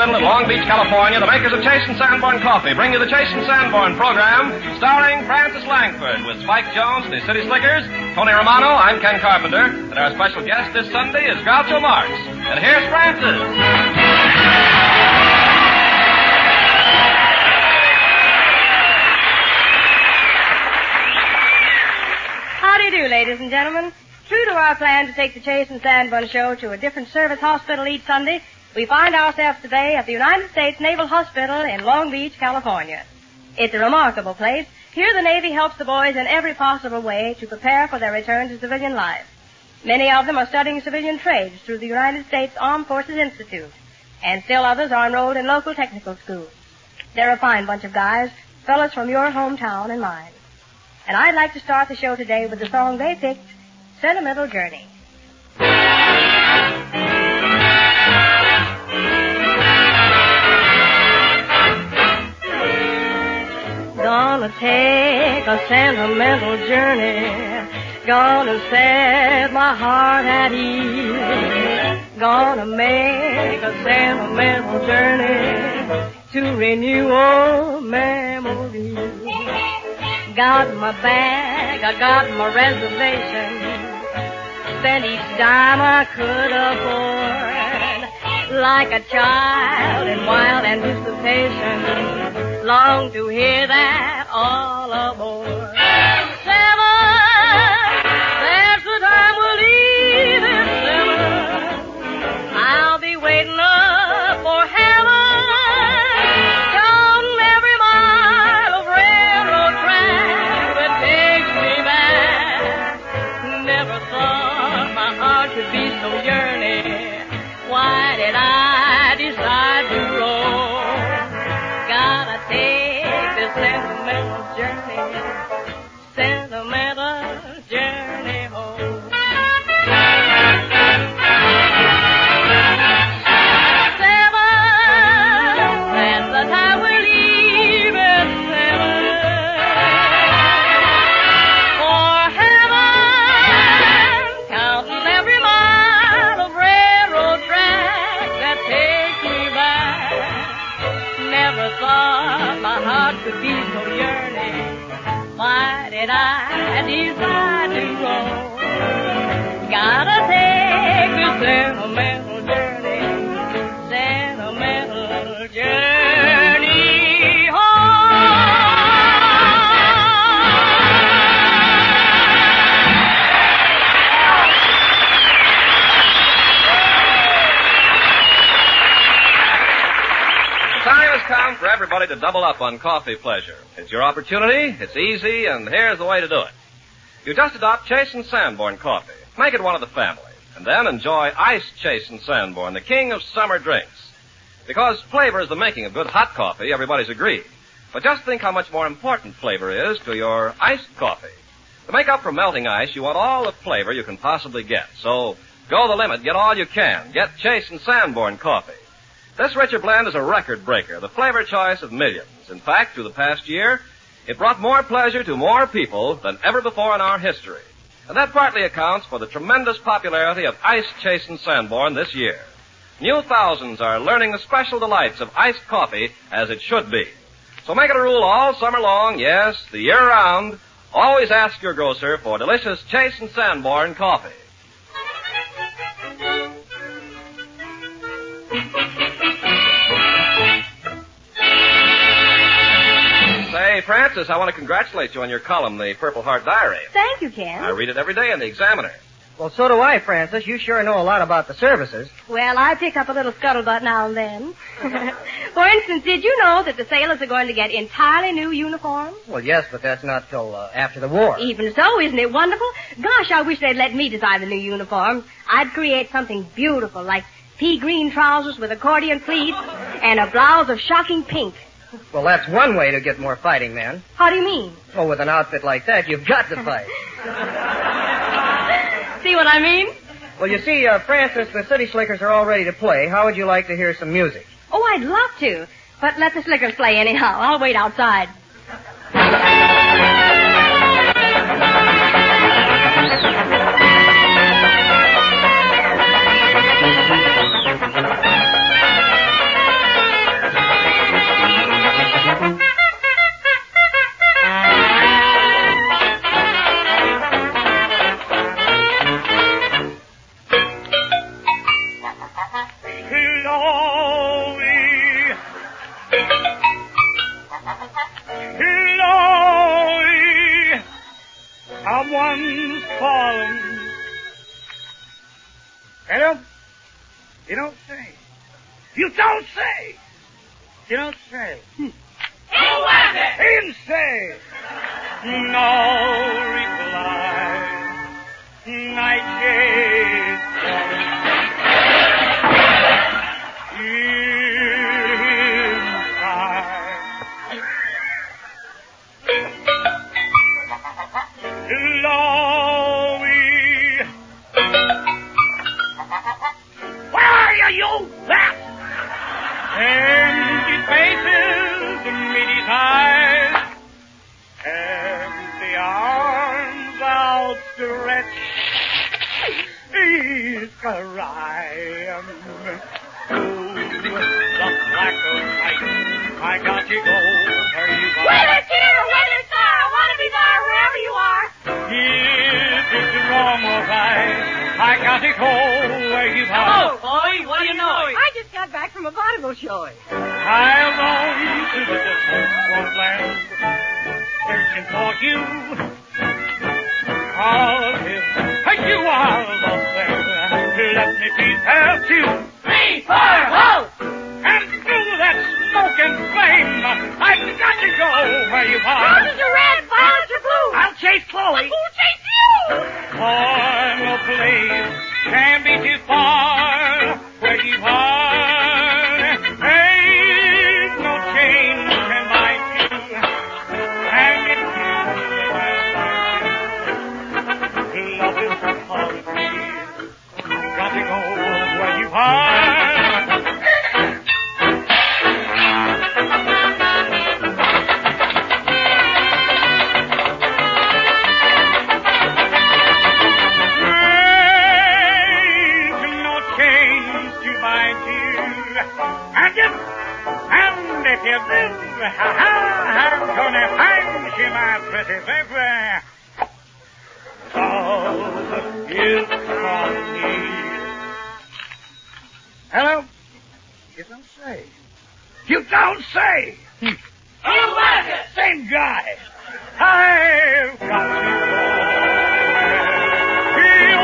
Hospital in Long Beach, California, the makers of Chase and Sanborn Coffee bring you the Chase and Sanborn program starring Frances Langford with Spike Jones and his City Slickers, Tony Romano, I'm Ken Carpenter, and our special guest this Sunday is Groucho Marx. And here's Frances. How do you do, ladies and gentlemen? True to our plan to take the Chase and Sanborn show to a different service hospital each Sunday, we find ourselves today at the United States Naval Hospital in Long Beach, California. It's a remarkable place. Here the Navy helps the boys in every possible way to prepare for their return to civilian life. Many of them are studying civilian trades through the United States Armed Forces Institute, and still others are enrolled in local technical schools. They're a fine bunch of guys, fellows from your hometown and mine. And I'd like to start the show today with the song they picked, Sentimental Journey. Gonna take a sentimental journey. Gonna set my heart at ease. Gonna make a sentimental journey to renew old memories. Got my bag, I got my reservation. Spent each dime I could afford. Like a child in wild anticipation. Long to hear that all aboard. Heart could be so yearning. Why did I decide to go? Gotta take this sentimental everybody to double up on coffee pleasure. It's your opportunity, it's easy, and here's the way to do it. You just adopt Chase and Sanborn coffee. Make it one of the family. And then enjoy iced Chase and Sanborn, the king of summer drinks. Because flavor is the making of good hot coffee, everybody's agreed. But just think how much more important flavor is to your iced coffee. To make up for melting ice, you want all the flavor you can possibly get. So go the limit, get all you can. Get Chase and Sanborn coffee. This Richard blend is a record breaker, the flavor choice of millions. In fact, through the past year, it brought more pleasure to more people than ever before in our history. And that partly accounts for the tremendous popularity of Iced Chase and Sanborn this year. New thousands are learning the special delights of iced coffee as it should be. So make it a rule all summer long, yes, the year round. Always ask your grocer for delicious Chase and Sanborn coffee. Say, Frances, I want to congratulate you on your column, The Purple Heart Diary. Thank you, Ken. I read it every day in the Examiner. Well, so do I, Frances. You sure know a lot about the services. Well, I pick up a little scuttlebutt now and then. For instance, did you know that the sailors are going to get entirely new uniforms? Well, yes, but that's not till uh, after the war. Even so, isn't it wonderful? Gosh, I wish they'd let me design the new uniforms. I'd create something beautiful, like pea green trousers with accordion pleats and a blouse of shocking pink. Well, that's one way to get more fighting men. How do you mean? Well, with an outfit like that, you've got to fight. See what I mean? well, you see, uh, Frances, the City Slickers are all ready to play. How would you like to hear some music? Oh, I'd love to. But let the slickers play anyhow. I'll wait outside. Say. You don't I got to go where you are. Wheeler's here! Wheeler's there! I want to be there wherever you are. Is it wrong or right? I got to go where you are. Oh, Chloe. What do you know? I just got back from a vaudeville show. I'll roam to the distant land, searching for you. Call him, and you are the thing. Let me please help you. Where you are. Roses are red, violets are blue. I'll chase Chloe. Who chased you? For no place can be too far was it? Same guy. I've got. You.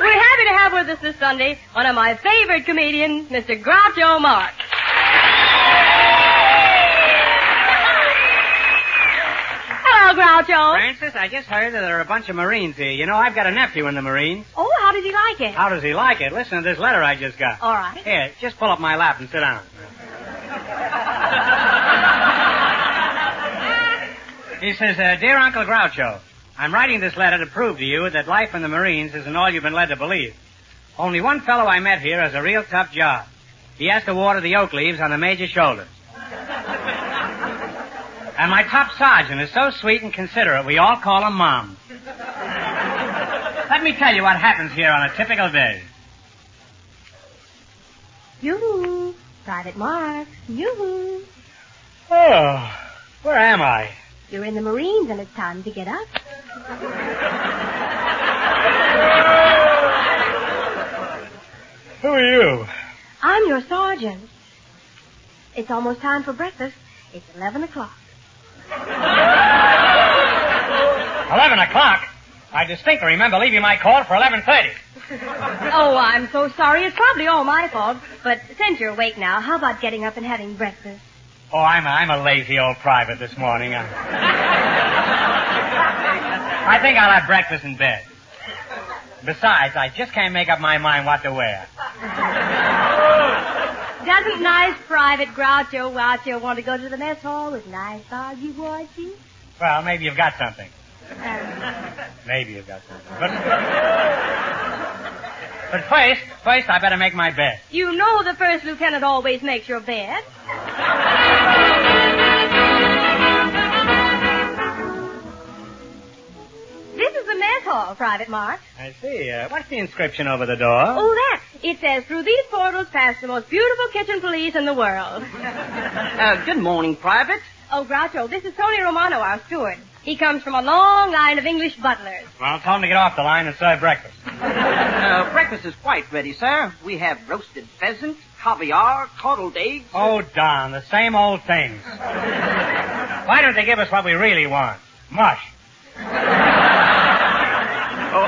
We're happy to have with us this Sunday one of my favorite comedians, Mr. Groucho Marx. Hello, Groucho. Frances, I just heard that there are a bunch of Marines here. You know, I've got a nephew in the Marines. Oh, how did he like it? How does he like it? Listen to this letter I just got. All right. Here, just pull up my lap and sit down. he says, uh, Dear Uncle Groucho, I'm writing this letter to prove to you that life in the Marines isn't all you've been led to believe. Only one fellow I met here has a real tough job. He has to water the oak leaves on the major's shoulders. And my top sergeant is so sweet and considerate, we all call him Mom. Let me tell you what happens here on a typical day. Yoo-hoo. Private Marx. Yoo-hoo. Oh, where am I? You're in the Marines and it's time to get up. Who are you? I'm your sergeant. It's almost time for breakfast. It's 11 o'clock. Eleven o'clock. I distinctly remember leaving my call for eleven thirty. Oh, I'm so sorry. It's probably all my fault. But since you're awake now, how about getting up and having breakfast? Oh, I'm a, I'm a lazy old private this morning. I, I think I'll have breakfast in bed. Besides, I just can't make up my mind what to wear. Doesn't nice Private Groucho Groucho want to go to the mess hall with nice argy bargy? Well, maybe you've got something. Maybe you've got something. But, but first, first I better make my bed. you know the first lieutenant always makes your bed. Mess hall, Private Mark. I see. Uh, what's the inscription over the door? Oh, that. It says, through these portals pass the most beautiful kitchen police in the world. Uh, good morning, Private. Oh, Groucho, this is Tony Romano, our steward. He comes from a long line of English butlers. Well, tell him to get off the line and serve breakfast. Uh, breakfast is quite ready, sir. We have roasted pheasant, caviar, coddled eggs. Oh, Don, the same old things. Why don't they give us what we really want? Mush.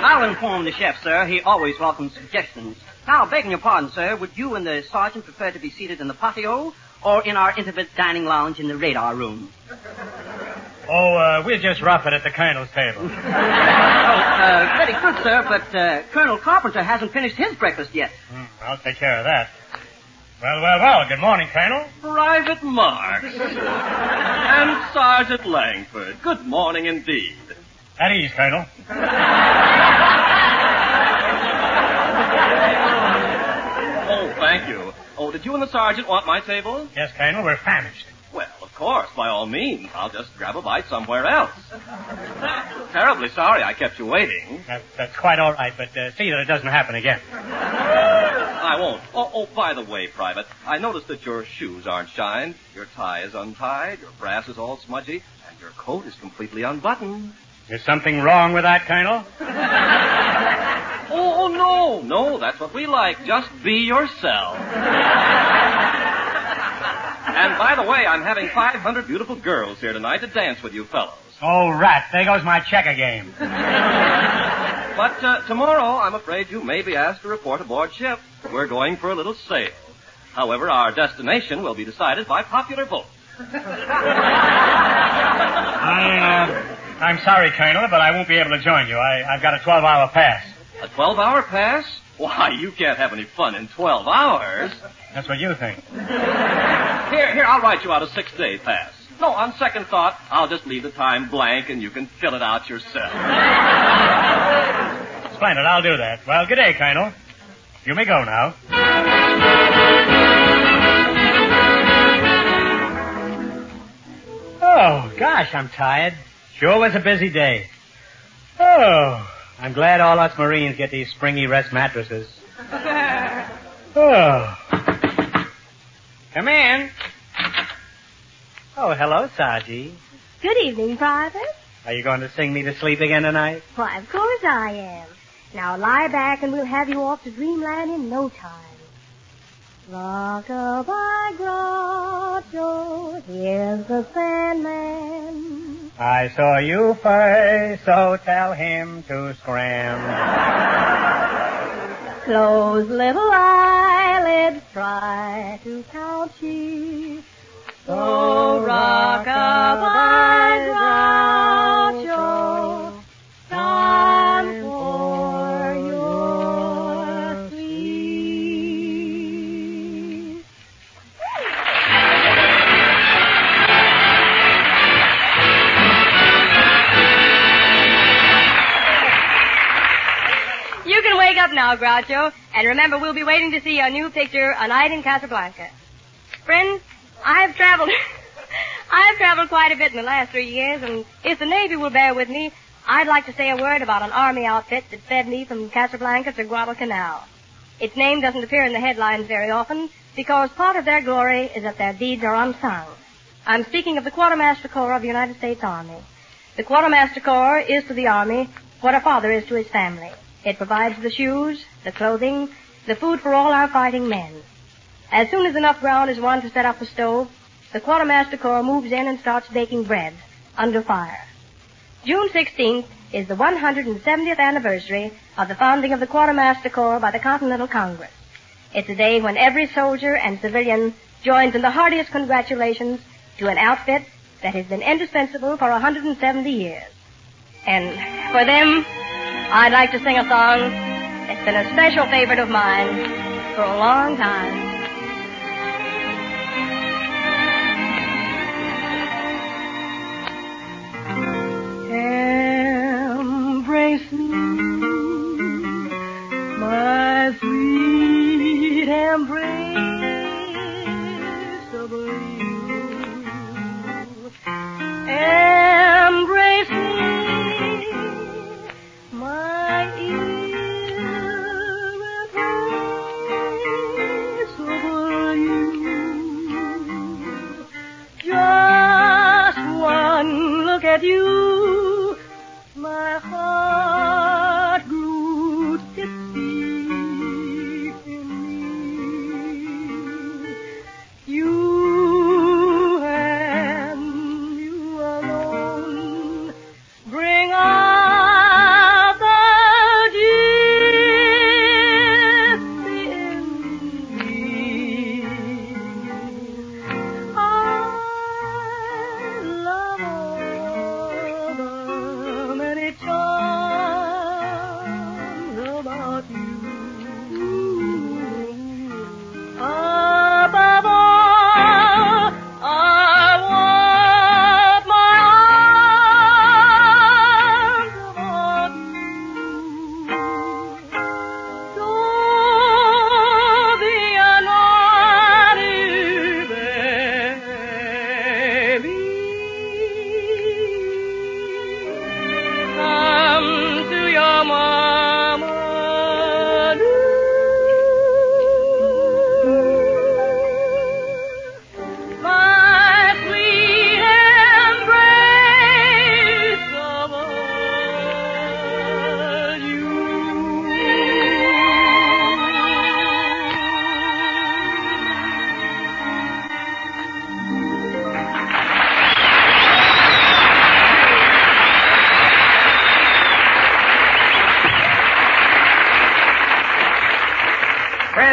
I'll inform the chef, sir. He always welcomes suggestions. Now, begging your pardon, sir, would you and the sergeant prefer to be seated in the patio or in our intimate dining lounge in the radar room? Oh, uh, we'll just rough it at the colonel's table. Oh, uh, very good, sir, but uh, Colonel Carpenter hasn't finished his breakfast yet. Hmm, I'll take care of that. Well, well, well. Good morning, Colonel. Private Marx. and Sergeant Langford. Good morning indeed. At ease, Colonel. Oh, thank you. Oh, did you and the sergeant want my table? Yes, Colonel, we're famished. Well, of course, by all means. I'll just grab a bite somewhere else. Terribly sorry I kept you waiting. That, that's quite all right, but uh, see that it doesn't happen again. I won't. Oh, oh, by the way, Private, I noticed that your shoes aren't shined, your tie is untied, your brass is all smudgy, and your coat is completely unbuttoned. Is something wrong with that, Colonel? Oh, oh, no, no, that's what we like. Just be yourself. and by the way, I'm having 500 beautiful girls here tonight to dance with you fellows. Oh, rat. There goes my checker game. But uh, tomorrow, I'm afraid you may be asked to report aboard ship. We're going for a little sail. However, our destination will be decided by popular vote. I, uh, I'm sorry, Colonel, but I won't be able to join you. I, I've got a 12-hour pass. A 12-hour pass? Why, you can't have any fun in 12 hours. That's what you think. Here, here, I'll write you out a six-day pass. No, on second thought, I'll just leave the time blank and you can fill it out yourself. Splendid, I'll do that. Well, good day, Colonel. You may go now. Oh, gosh, I'm tired. Sure was a busy day. Oh, I'm glad all us Marines get these springy rest mattresses. Oh. Come in. Oh, hello, Saji. Good evening, Private. Are you going to sing me to sleep again tonight? Why, of course I am. Now lie back and we'll have you off to dreamland in no time. Rock-a-bye, Groucho, here's the Sandman. I saw you first, so tell him to scram. Close little eyelids, try to count sheep. So rock-a-bye, Groucho, up now, Groucho, and remember we'll be waiting to see your new picture, A Night in Casablanca. Friends, I've traveled, I've traveled quite a bit in the last three years, and if the Navy will bear with me, I'd like to say a word about an Army outfit that fed me from Casablanca to Guadalcanal. Its name doesn't appear in the headlines very often because part of their glory is that their deeds are unsung. I'm speaking of the Quartermaster Corps of the United States Army. The Quartermaster Corps is to the Army what a father is to his family. It provides the shoes, the clothing, the food for all our fighting men. As soon as enough ground is won to set up a stove, the Quartermaster Corps moves in and starts baking bread under fire. June 16th is the 170th anniversary of the founding of the Quartermaster Corps by the Continental Congress. It's a day when every soldier and civilian joins in the heartiest congratulations to an outfit that has been indispensable for 170 years. And for them, I'd like to sing a song that's been a special favorite of mine for a long time.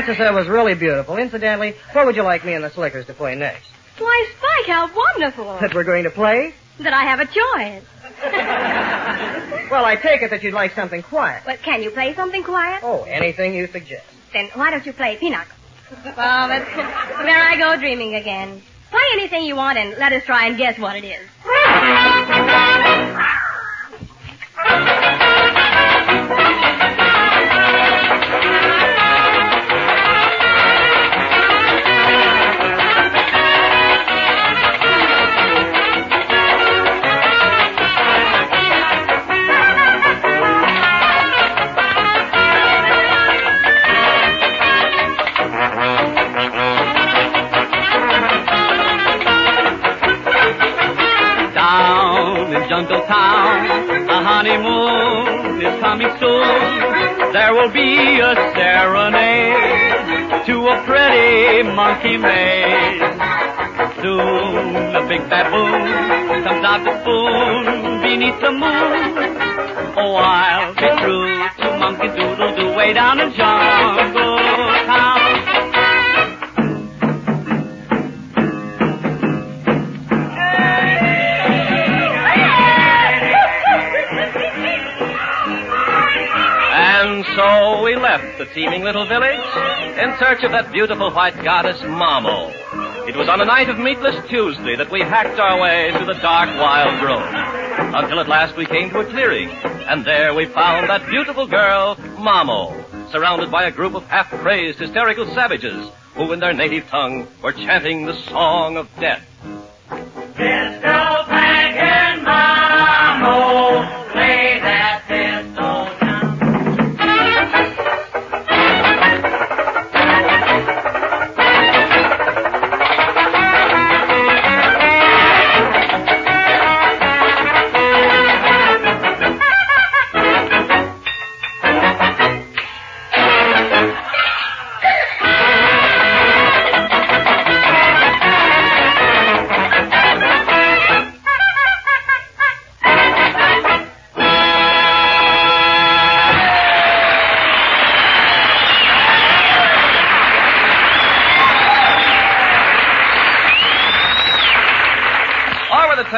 Said was really beautiful. Incidentally, what would you like me and the Slickers to play next? Why, Spike, how wonderful. That we're going to play? that I have a choice. Well, I take it that you'd like something quiet. But can you play something quiet? Oh, anything you suggest. Then why don't you play Pinochle? Well, that's, there I go dreaming again. Play anything you want and let us try and guess what it is. so we left the teeming little village in search of that beautiful white goddess Mamo. It was on a night of meatless Tuesday that we hacked our way through the dark wild grove. Until at last we came to a clearing, and there we found that beautiful girl, Mamo, surrounded by a group of half-crazed hysterical savages who in their native tongue were chanting the song of death. Pistol packing Mamo,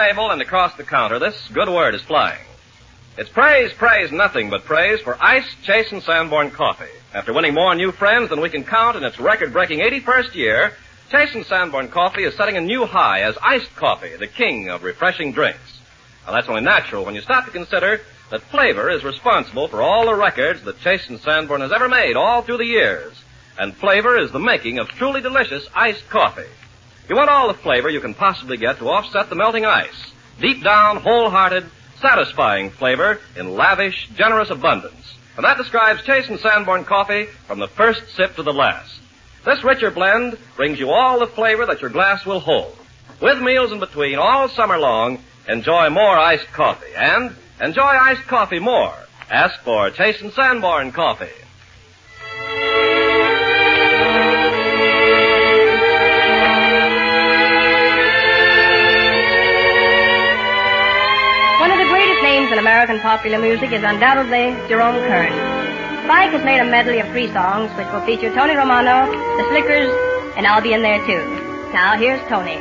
table and across the counter, this good word is flying. It's praise, praise, nothing but praise for iced Chase and Sanborn coffee. After winning more new friends than we can count in its record-breaking 81st year, Chase and Sanborn coffee is setting a new high as iced coffee, the king of refreshing drinks. Now that's only natural when you stop to consider that flavor is responsible for all the records that Chase and Sanborn has ever made all through the years. And flavor is the making of truly delicious iced coffee. You want all the flavor you can possibly get to offset the melting ice. Deep down, wholehearted, satisfying flavor in lavish, generous abundance. And that describes Chase and Sanborn coffee from the first sip to the last. This richer blend brings you all the flavor that your glass will hold. With meals in between all summer long, enjoy more iced coffee. And enjoy iced coffee more. Ask for Chase and Sanborn coffee. American popular music is undoubtedly Jerome Kern. Spike has made a medley of three songs which will feature Tony Romano, the Slickers, and I'll be in there too. Now here's Tony.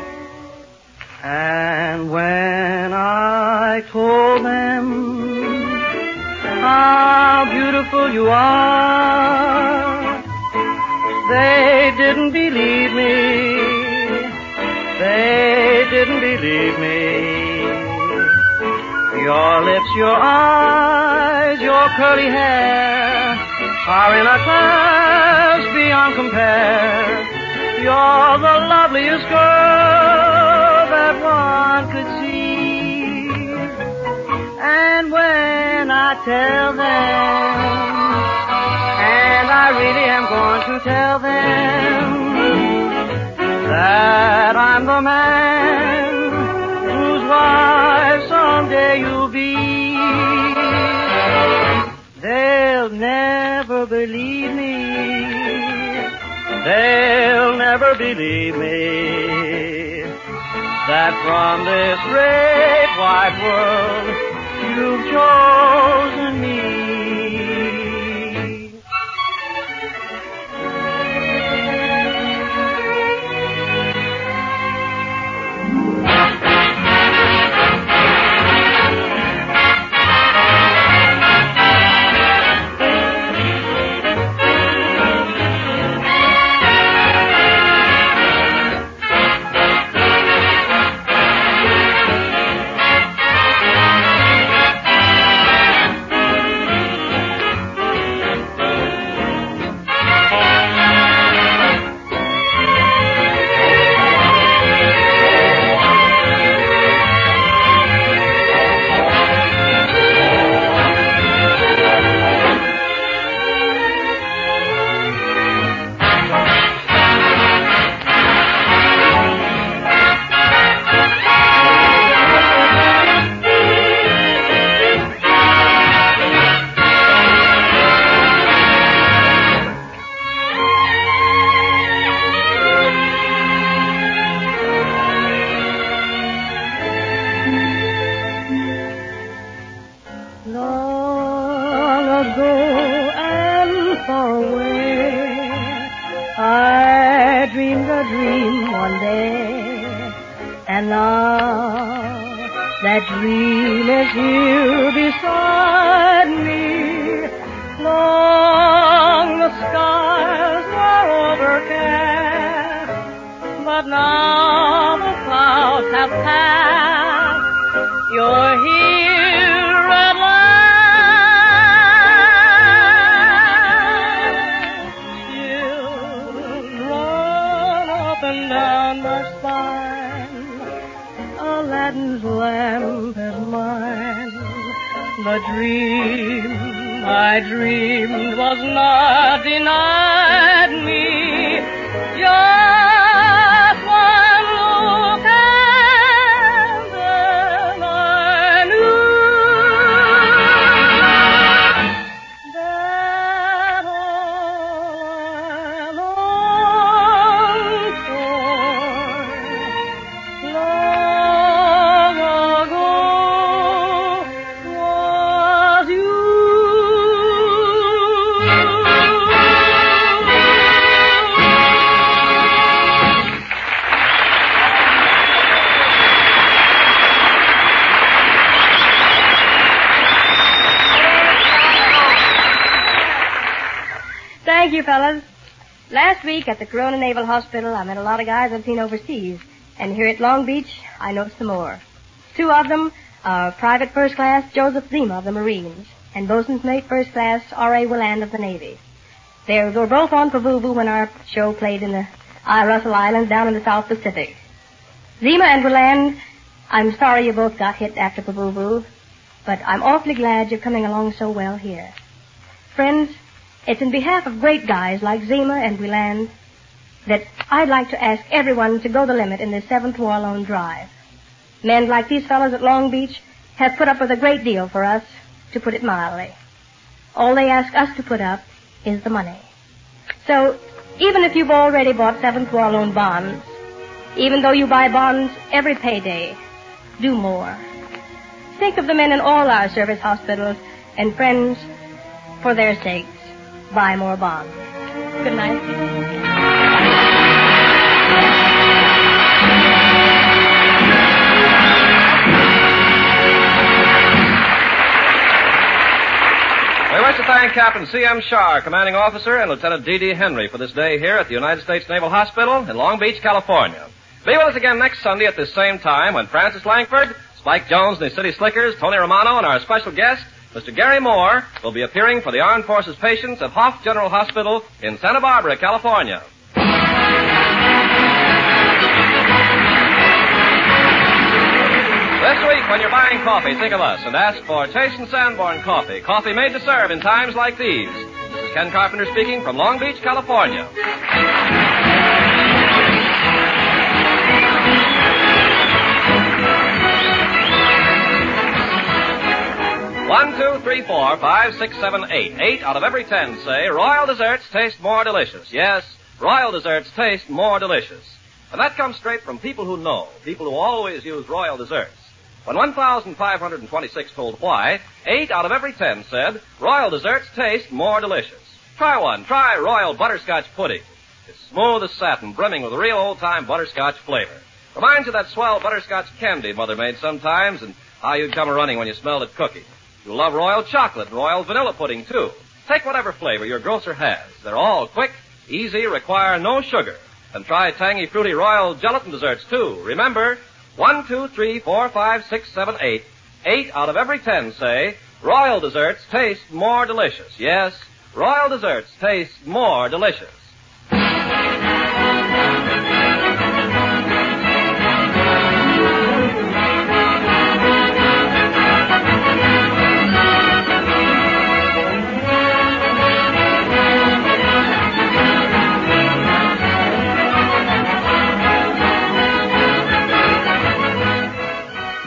And when I told them how beautiful you are, they didn't believe me. They didn't believe me. Your lips, your eyes, your curly hair are in a class beyond compare. You're the loveliest girl that one could see. And when I tell them, and I really am going to tell them, that I'm the man whose wife someday you'll be. They'll never believe me. They'll never believe me that from this great wide world you've chosen me. You're here at last. Run up and down my spine. Aladdin's lamp is mine. The dream I dreamed was not denied fellas. Last week at the Corona Naval Hospital, I met a lot of guys I've seen overseas. And here at Long Beach, I noticed some more. Two of them are Private First Class Joseph Zima of the Marines and Bosun's Mate First Class R.A. Willand of the Navy. They were both on Pavuvu when our show played in the Russell Islands down in the South Pacific. Zima and Willand, I'm sorry you both got hit after Pavuvu, but I'm awfully glad you're coming along so well here. Friends, it's in behalf of great guys like Zima and Wieland that I'd like to ask everyone to go the limit in this seventh war loan drive. Men like these fellows at Long Beach have put up with a great deal for us, to put it mildly. All they ask us to put up is the money. So, even if you've already bought seventh war loan bonds, even though you buy bonds every payday, do more. Think of the men in all our service hospitals and friends, for their sakes, buy more bonds. Good night. We wish to thank Captain C.M. Shar, commanding officer, and Lieutenant D.D. Henry for this day here at the United States Naval Hospital in Long Beach, California. Be with us again next Sunday at this same time when Frances Langford, Spike Jones and the City Slickers, Tony Romano, and our special guest, Mr. Garry Moore, will be appearing for the Armed Forces patients at Hoff General Hospital in Santa Barbara, California. This week, when you're buying coffee, think of us and ask for Chase and Sanborn coffee. Coffee made to serve in times like these. This is Ken Carpenter speaking from Long Beach, California. One, two, three, four, five, six, seven, eight. Eight out of every ten say Royal desserts taste more delicious. Yes, Royal desserts taste more delicious. And that comes straight from people who know, people who always use Royal desserts. When 1,526 told why, eight out of every ten said Royal desserts taste more delicious. Try one. Try Royal Butterscotch Pudding. It's smooth as satin, brimming with real old-time butterscotch flavor. Reminds you of that swell butterscotch candy Mother made sometimes and how you'd come running when you smelled it cooking. You'll love Royal Chocolate Royal Vanilla Pudding, too. Take whatever flavor your grocer has. They're all quick, easy, require no sugar. And try tangy, fruity Royal Gelatin desserts, too. Remember, one, two, three, four, five, six, seven, eight. Eight out of every ten say Royal desserts taste more delicious. Yes, Royal desserts taste more delicious.